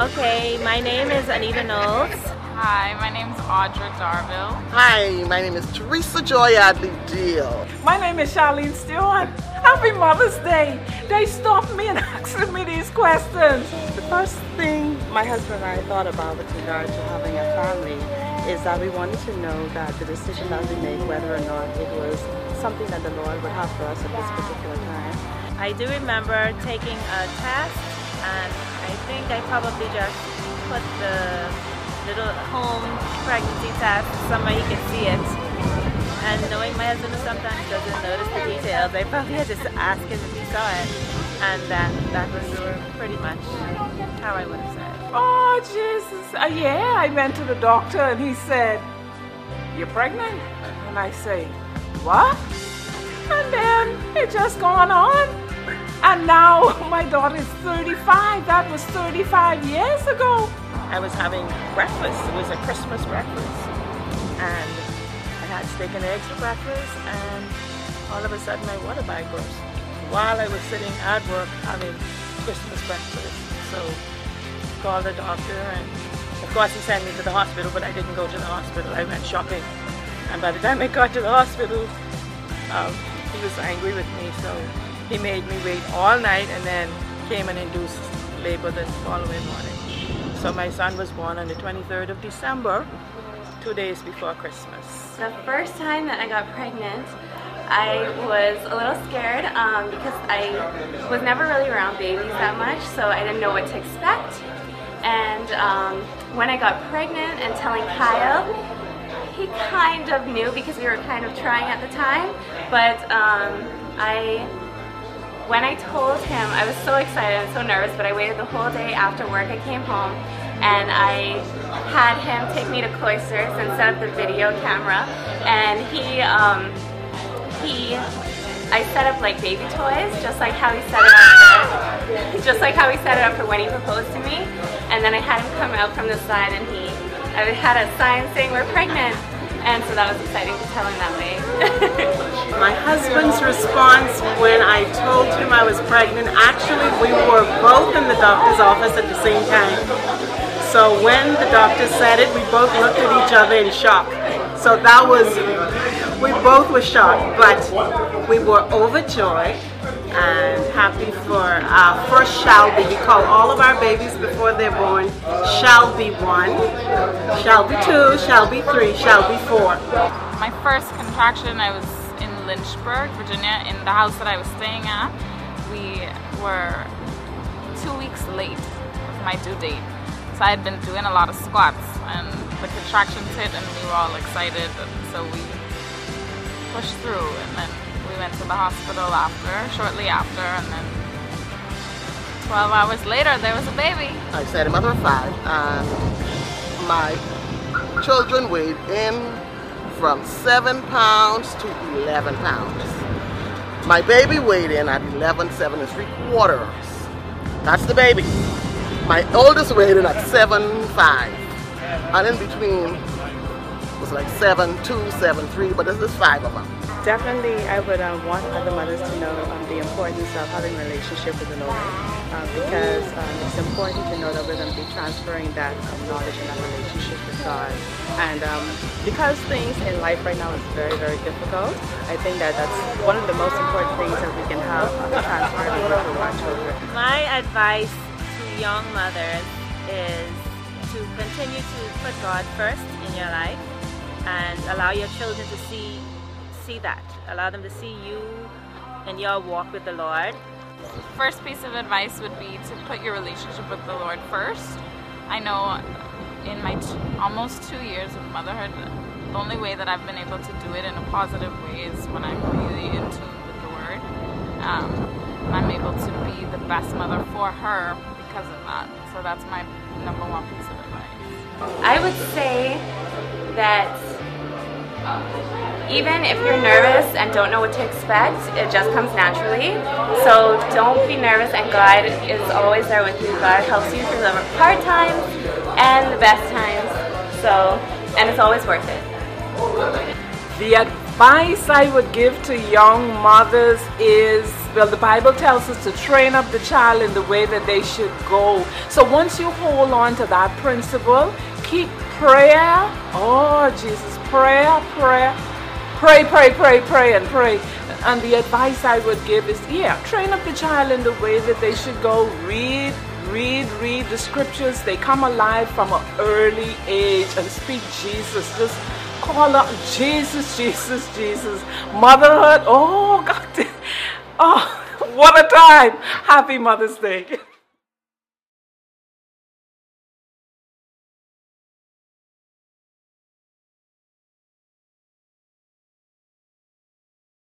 Okay, my name is Anita Knowles. Hi, my name is Audra Darville. Hi, my name is Teresa Joy Adley Deal. My name is Charlene Stewart. Happy Mother's Day. They stopped me and asked me these questions. The first thing my husband and I thought about with regard to having a family is that we wanted to know that the decision that we made, whether or not it was something that the Lord would have for us at this particular time. I do remember taking a test, and I think I probably just put the little home pregnancy test somewhere you can see it. And knowing my husband sometimes doesn't notice the details, I probably had to ask him if he saw it. And then that was pretty much how I would have said. Oh, Jesus. Uh, yeah, I went to the doctor and he said, You're pregnant? And I say, What? And then it just gone on. And now my daughter is 35. That was 35 years ago. I was having breakfast. It was a Christmas breakfast. And I had steak and eggs for breakfast, and all of a sudden my water bag burst while I was sitting at work having Christmas breakfast. So called the doctor, and of course he sent me to the hospital, but I didn't go to the hospital. I went shopping. And by the time I got to the hospital, um, he was angry with me, so he made me wait all night and then came and induced labor the following morning. So my son was born on the 23rd of December, two days before Christmas. The first time that I got pregnant, I was a little scared um, because I was never really around babies that much, so I didn't know what to expect. And um, when I got pregnant and telling Kyle, he kind of knew because we were kind of trying at the time, but um, I when I told him, I was so excited and so nervous, but I waited the whole day after work. I came home and I had him take me to Cloisters and set up the video camera. And he, um, he, I set up like baby toys, just like how he set it up, for, just like how he set it up for when he proposed to me. And then I had him come out from the side and he, I had a sign saying we're pregnant. And so that was exciting to tell him that way. My husband's response when I pregnant, actually we were both in the doctor's office at the same time. So when the doctor said it, we both looked at each other in shock. So that was, we both were shocked, but we were overjoyed and happy for our first Shelby. We call all of our babies before they're born shall be 1, shall be 2, shall be 3, shall be 4. My first contraction, I was in Lynchburg, Virginia, in the house that I was staying at. We were two weeks late with my due date. So I had been doing a lot of squats and the contractions hit and we were all excited and so we pushed through and then we went to the hospital after, shortly after, and then 12 hours later, there was a baby. I said a mother of five, and my children weighed in from 7 pounds to 11 pounds. My baby weighed in at 11, 7 and 3 quarters. That's the baby. My oldest weighed in at 7, 5. And in between was like 7, 2, 7, 3, but this is five of them. Definitely, I would um, want other mothers to know um, the importance of having a relationship with the Lord um, because um, it's important to know that we're going to be transferring that um, knowledge and that relationship with God. And um, because things in life right now is very, very difficult, I think that that's one of the most important things that we can have transferring over to our children. My advice to young mothers is to continue to put God first in your life and allow your children to see see that. Allow them to see you and your walk with the Lord. First piece of advice would be to put your relationship with the Lord first. I know in my t- almost two years of motherhood, the only way that I've been able to do it in a positive way is when I'm really in tune with the Word. Um, and I'm able to be the best mother for her because of that. So that's my number one piece of advice. I would say that even if you're nervous and don't know what to expect, it just comes naturally. So don't be nervous and God is always there with you. God helps you through the hard times and the best times. So, and it's always worth it. The advice I would give to young mothers is well, the Bible tells us to train up the child in the way that they should go. So once you hold on to that principle, keep prayer. Oh, Jesus, prayer, prayer. Pray, pray, pray, pray, and pray. And the advice I would give is yeah, train up the child in the way that they should go. Read, read, read the scriptures. They come alive from an early age and speak Jesus. Just call out Jesus, Jesus, Jesus. Motherhood, oh God. Oh, what a time. Happy Mother's Day.